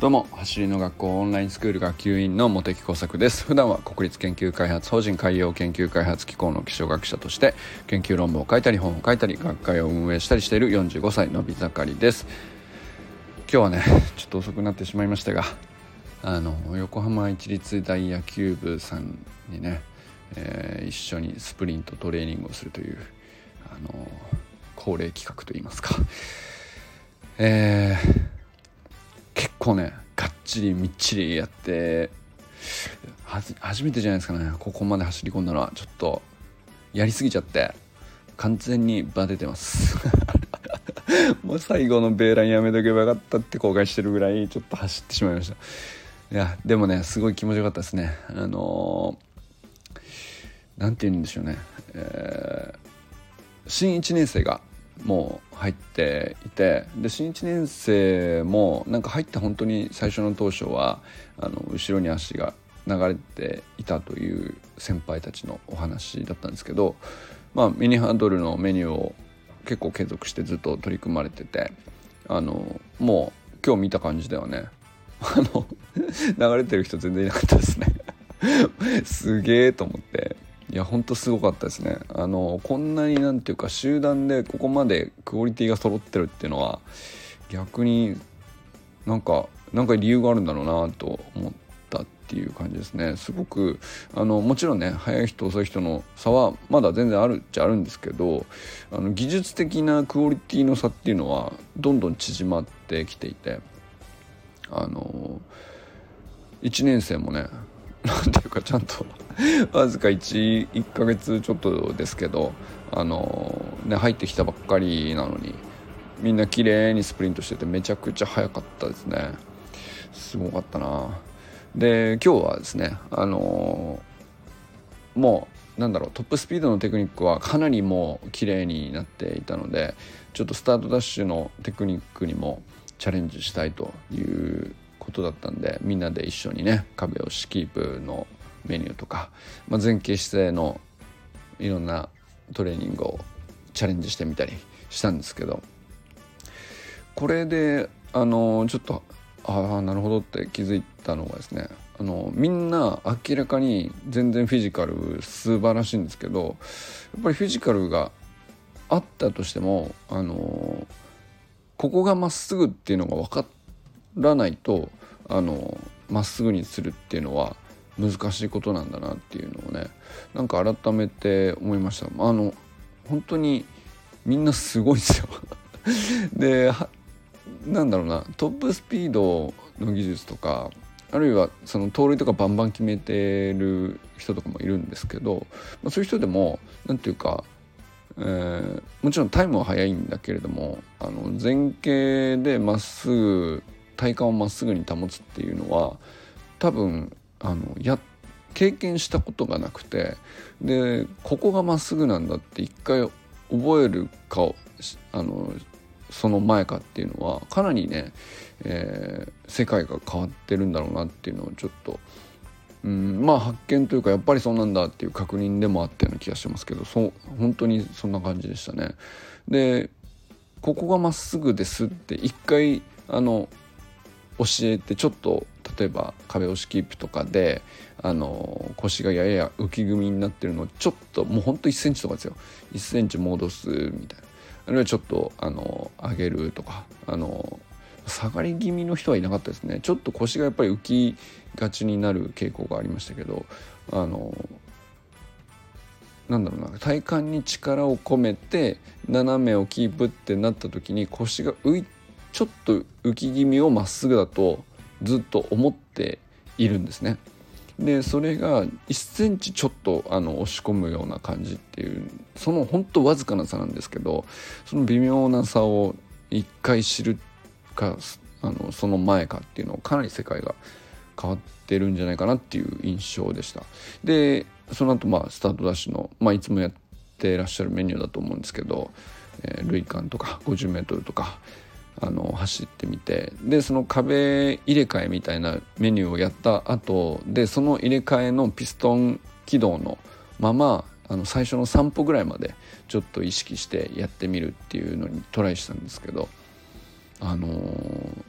どうも走りの学校オンラインスクール学級委員の茂木耕作です。普段は国立研究開発法人海洋研究開発機構の気象学者として研究論文を書いたり本を書いたり学会を運営したりしている45歳のび盛りです。今日はねちょっと遅くなってしまいましたがあの横浜市立大野球部さんにね、えー、一緒にスプリントトレーニングをするというあの恒例企画といいますか。えー構ねがっちりみっちりやって初めてじゃないですかね。ここまで走り込んだのはちょっとやりすぎちゃって完全にバテてます。もう最後のベーランやめとけばよかったって後悔してるぐらいちょっと走ってしまいました。いやでもねすごい気持ちよかったですね。あの何、ー、て言うんでしょうね、えー、新1年生がもう入っていてで新1年生もなんか入って本当に最初の当初はあの後ろに足が流れていたという先輩たちのお話だったんですけど、まあ、ミニハンドルのメニューを結構継続してずっと取り組まれててあのもう今日見た感じではね。あの流れてる人全然いなかったですね。すげえと思って。いやほんとすごかったですね。あのこんなになんていうか集団でここまでクオリティが揃ってるっていうのは逆になんかなんか理由があるんだろうなと思ったっていう感じですね。すごくあのもちろんね速い人遅い人の差はまだ全然あるっちゃあるんですけどあの技術的なクオリティの差っていうのはどんどん縮まってきていてあの1年生もねなんていうかちゃんと わずか 1, 1ヶ月ちょっとですけどあのね入ってきたばっかりなのにみんな綺麗にスプリントしててめちゃくちゃ速かったですね。すごかったな。で今日はですねあのもうなんだろうトップスピードのテクニックはかなりもう綺麗になっていたのでちょっとスタートダッシュのテクニックにもチャレンジしたいということだったんでみんなで一緒にね壁押しキープのメニューとか、まあ、前傾姿勢のいろんなトレーニングをチャレンジしてみたりしたんですけどこれであのちょっとああなるほどって気づいたのがですねあのみんな明らかに全然フィジカル素晴らしいんですけどやっぱりフィジカルがあったとしてもあのここがまっすぐっていうのが分からないとあのまっすぐにするっていうのは難しいことなんだなっていうのをねなんか改めて思いました。あの本当にみんなすごいですよ。でなんだろうなトップスピードの技術とかあるいはその盗塁とかバンバン決めてる人とかもいるんですけど、まあ、そういう人でも何て言うか、えー、もちろんタイムは速いんだけれどもあの前傾でまっすぐ体幹をまっすぐに保つっていうのは多分あのや経験したことがなくてでここがまっすぐなんだって一回覚えるかあのその前かっていうのはかなりね、えー、世界が変わってるんだろうなっていうのをちょっと、うん、まあ発見というかやっぱりそうなんだっていう確認でもあったような気がしますけどそう本当にそんな感じでしたね。でここがまっすぐですって一回あの教えてちょっと例えば壁押しキープとかであの腰がやや浮き組になってるのをちょっともうほんと1センチとかですよ。1センチ戻すみたいな。あるいはちょっとあの上げるとかあの下がり気味の人はいなかったですね。ちょっと腰がやっぱり浮きがちになる傾向がありましたけどあのなんだろうな体幹に力を込めて斜めをキープってなった時に腰が浮いてちょっと浮き気味をまっすぐだとずっと思っているんですね。でそれが1センチちょっとあの押し込むような感じっていうそのほんとわずかな差なんですけどその微妙な差を一回知るかあのその前かっていうのをかなり世界が変わってるんじゃないかなっていう印象でした。でその後まあスタートダッシュの、まあ、いつもやってらっしゃるメニューだと思うんですけど、えー、類間とか 50m とかあの走ってみてでその壁入れ替えみたいなメニューをやった後でその入れ替えのピストン軌道のままあの最初の3歩ぐらいまでちょっと意識してやってみるっていうのにトライしたんですけどあのー、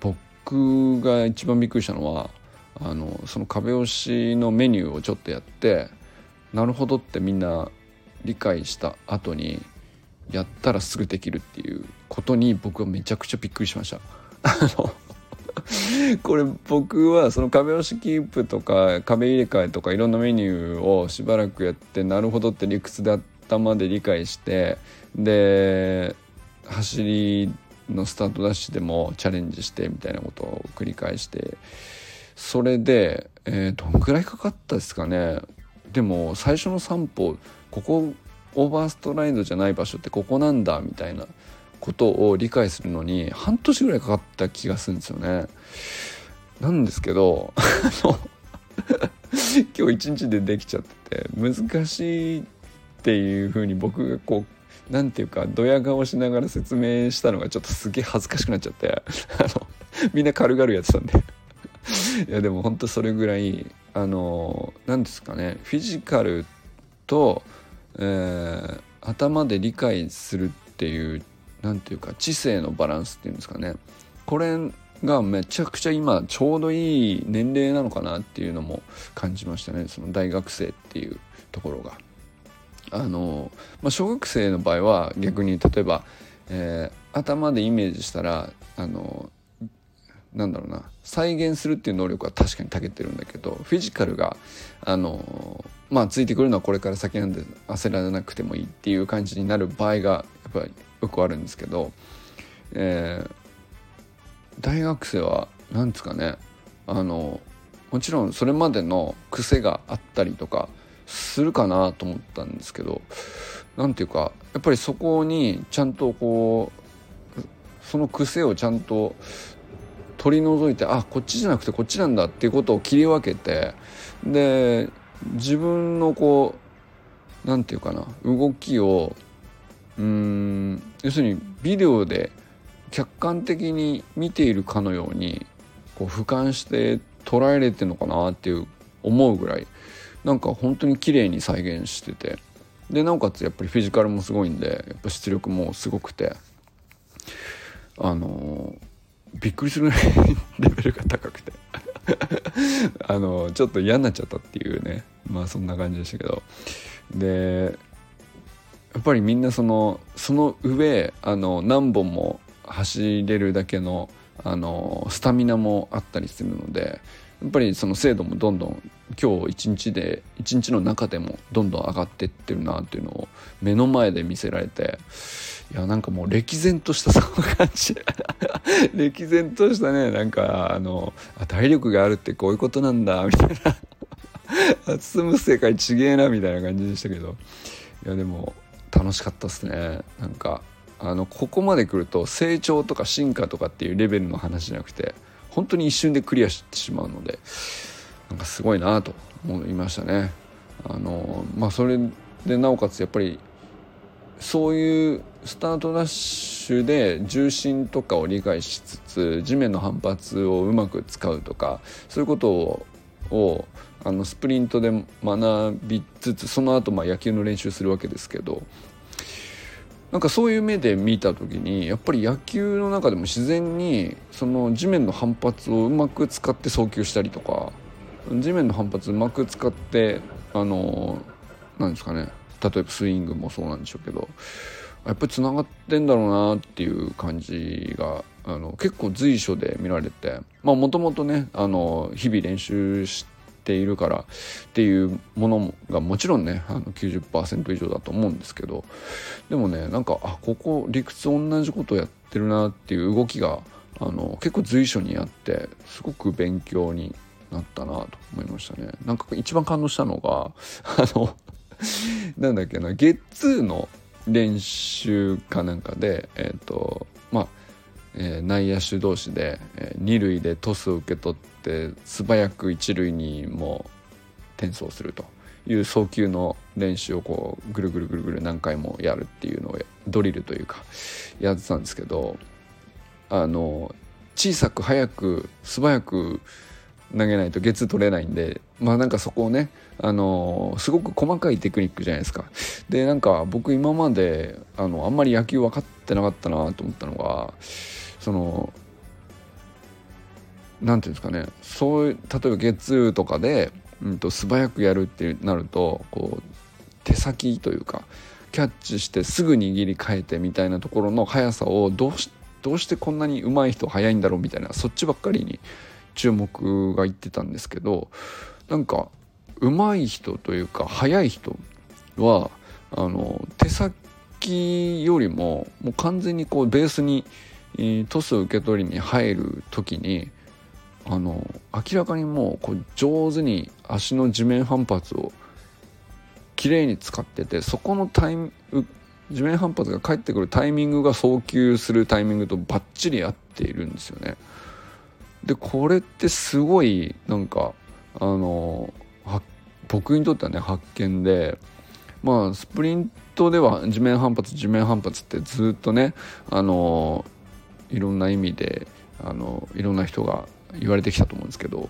僕が一番びっくりしたのはあのその壁押しのメニューをちょっとやってなるほどってみんな理解した後にやったらすぐできるっていうことに僕はめちゃくちゃびっくりしました。あのこれ僕はその壁押しキープとか壁入れ替えとかいろんなメニューをしばらくやってなるほどって理屈で頭で理解してで走りのスタートダッシュでもチャレンジしてみたいなことを繰り返してそれで、えー、どんぐらいかかったですかねでも最初の3歩ここオーバーストライドじゃない場所ってここなんだみたいなことを理解するのに半年ぐらいかかった気がするんですよね。なんですけど今日一日でできちゃってて難しいっていう風に僕がこう何て言うかドヤ顔しながら説明したのがちょっとすげえ恥ずかしくなっちゃってあのみんな軽々やってたんでいやでも本当それぐらいあの何ですかねフィジカルと、えー、頭で理解するっていう何て言うか知性のバランスっていうんですかねこれがめちゃくちゃ今ちょうどいい年齢なのかなっていうのも感じましたねその大学生っていうところが。あのまあ、小学生の場合は逆に例えば、えー、頭でイメージしたらあのなんだろうな再現するっていう能力は確かに長けてるんだけどフィジカルがあのまあついてくるのはこれから先なんで焦らなくてもいいっていう感じになる場合がやっぱりよくあるんですけど、えー、大学生は何ですかねあのもちろんそれまでの癖があったりとかするかなと思ったんですけど何ていうかやっぱりそこにちゃんとこうその癖をちゃんと取り除いてあこっちじゃなくてこっちなんだっていうことを切り分けてで自分のこう何て言うかな動きをうん要するにビデオで客観的に見ているかのようにこう俯瞰して捉えれてるのかなっていう思うぐらいなんか本当に綺麗に再現しててでなおかつやっぱりフィジカルもすごいんでやっぱ出力もすごくてあのー、びっくりする レベルが高くて。あの、ちょっと嫌になっちゃったっていうね。まあそんな感じでしたけど。でやっぱりみんなそのその上あの何本も走れるだけのあのスタミナもあったりするのでやっぱりその精度もどんどん今日一日で一日の中でもどんどん上がってってるなっていうのを目の前で見せられていやなんかもう歴然としたその感じ。歴然としたねなんかあのあ体力があるってこういうことなんだみたいな。進む世界ちげえなみたいな感じでしたけど。いやでも楽しかったっすね。なんかあのここまで来ると成長とか進化とかっていうレベルの話じゃなくて本当に一瞬でクリアしてしまうのでなんかすごいなと思いましたね。あのまあ、それでなおかつやっぱりそういうスタートダッシュで重心とかを理解しつつ地面の反発をうまく使うとかそういうことををあのスプリントで学びつつその後まあ野球の練習するわけですけどなんかそういう目で見た時にやっぱり野球の中でも自然にその地面の反発をうまく使って送球したりとか地面の反発うまく使ってあのなんですかね。例えばスイングもそうなんでしょうけどやっぱりつながってんだろうなっていう感じがあの結構随所で見られてまあもともとねあの日々練習しているからっていうものがもちろんねあの90%以上だと思うんですけどでもねなんかあここ理屈同じことやってるなっていう動きがあの結構随所にあってすごく勉強になったなと思いましたね。なんか一番感動したのがあの なんだっけなゲッツーの練習かなんかでえっ、ー、とまあえー、内野手同士で、えー、二塁でトスを受け取って素早く一塁にも転送するという送球の練習をこうぐるぐるぐるぐる何回もやるっていうのをドリルというかやってたんですけどあの小さく速く素早く投げないとゲッツー取れないんでまあなんかそこをねあのすごく細かいテクニックじゃないですか。でなんか僕今まであのあんまり野球分かってなかったなと思ったのがその何ていうんですかね。そういう例えばゲッツーとかで、うんと、素早くやるってなるとこう手先というかキャッチしてすぐ握り替えてみたいなところの速さをどうしどうしてこんなに上手い人速いんだろうみたいなそっちばっかりに注目がいってたんですけどなんか上手い人というか速い人はあの手先よりももう完全にこうベースに、えー、トスを受け取りに入る時にあの明らかにもうこう上手に足の地面反発を綺麗に使っててそこのタイム地面反発が返ってくるタイミングが送球するタイミングとバッチリ合っているんですよね。でこれってすごいなんかあの僕にとってはね発見でまあスプリントでは地面反発地面反発ってずっとねあのいろんな意味であのいろんな人が言われてきたと思うんですけど、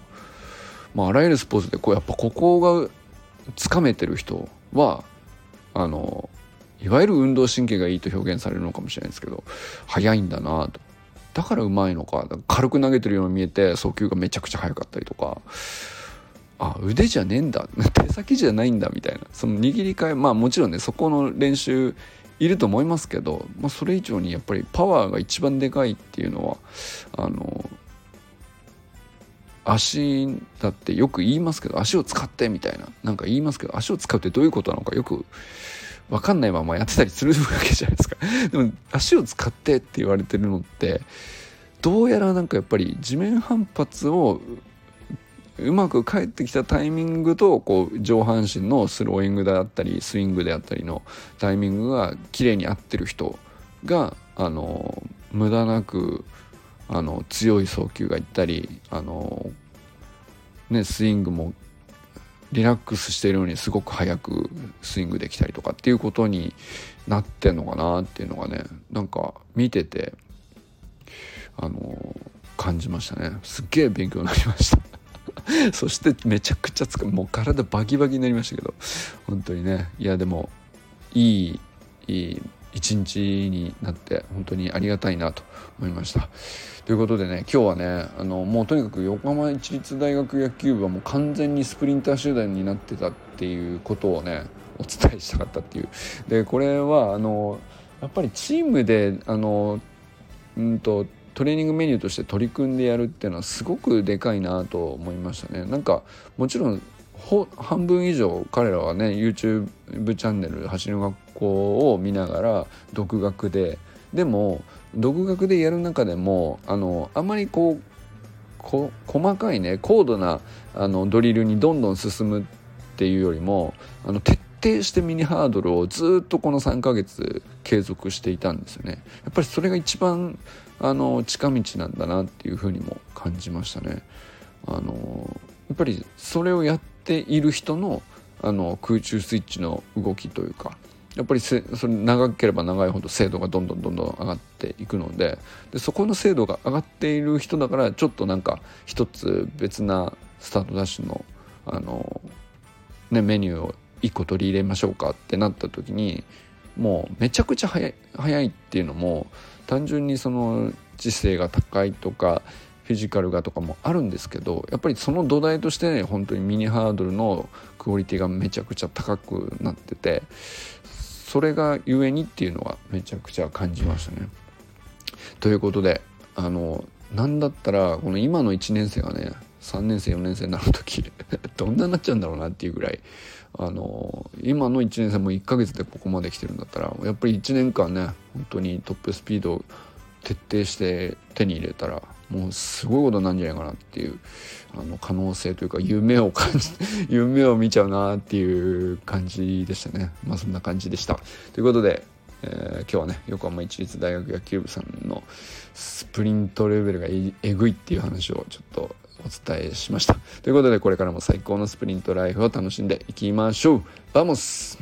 まあ、あらゆるスポーツでこうやっぱここがつかめてる人はあのいわゆる運動神経がいいと表現されるのかもしれないですけど速いんだなと。だからうまいのか。軽く投げてるように見えて送球がめちゃくちゃ速かったりとか。あ腕じゃねえんだ。手先じゃないんだみたいな。その握り替えまあもちろんねそこの練習いると思いますけど、まあ、それ以上にやっぱりパワーが一番でかいっていうのはあの足だってよく言いますけど足を使ってみたいな。なんか言いますけど足を使うってどういうことなのかよく分かんないままやってたりするわけじゃないですか。でも足を使ってって言われてるのってどうやらなんかやっぱり地面反発をうまく返ってきたタイミングとこう上半身のスローイングであったりスイングであったりのタイミングが綺麗に合ってる人があの無駄なくあの強い送球がいったりあの、ね、スイングもリラックスしているのにすごく速くスイングできたりとかっていうことになってんのかなっていうのがねなんか見ててあの感じましたね。すっげえ勉強になりました。そしてめちゃくちゃつかもう体バキバキになりましたけど。本当にね。いやでもいいいい一日になって本当にありがたいなと思いました。ということでね今日はねあのもうとにかく横浜市立大学野球部はもう完全にスプリンター集団になってたっていうことをねお伝えしたかったっていうでこれはあのやっぱりチームであのうんとトレーニングメニューとして取り組んでやるっていうのはすごくでかいなと思いましたねなんかもちろん半分以上彼らはね YouTube チャンネル「走りの学校」を見ながら独学で。でも独学でやる中でもあのあまりこうこ細かいね高度なあのドリルにどんどん進むっていうよりもあの徹底してミニハードルをずっとこの3ヶ月継続していたんですよね。やっぱりそれが一番あの近道なんだなっていうふうにも感じましたね。あのやっぱりそれをやってている人のあの空中スイッチの動きというかやっぱりそれ長ければ長いほど精度がどんどんどんどん上がっていくのででそこの精度が上がっている人だからちょっとなんか一つ別なスタートダッシュのあの、ね、メニューを1個取り入れましょうかってなった時にもうめちゃくちゃ速い速いっていうのも単純にその知性が高いとかフィジカルがとかもあるんですけどやっぱりその土台としてね本当にミニハードルのクオリティがめちゃくちゃ高くなっててそれがゆえにっていうのはめちゃくちゃ感じましたね。ということであのなんだったらこの今の1年生がね3年生4年生になる時 どんなになっちゃうんだろうなっていうぐらいあの今の1年生も1ヶ月でここまで来てるんだったらやっぱり1年間ね本当にトップスピードを徹底して手に入れたらもうすごいことなんじゃないかなっていうあの可能性というか夢を感じ 夢を見ちゃうなっていう感じでしたね。まあそんな感じでした。ということで、えー、今日はね横浜市立大学野球部さんのスプリントレベルがえぐいっていう話をちょっとお伝えしました。ということでこれからも最高のスプリントライフを楽しんでいきましょう。 Vamos。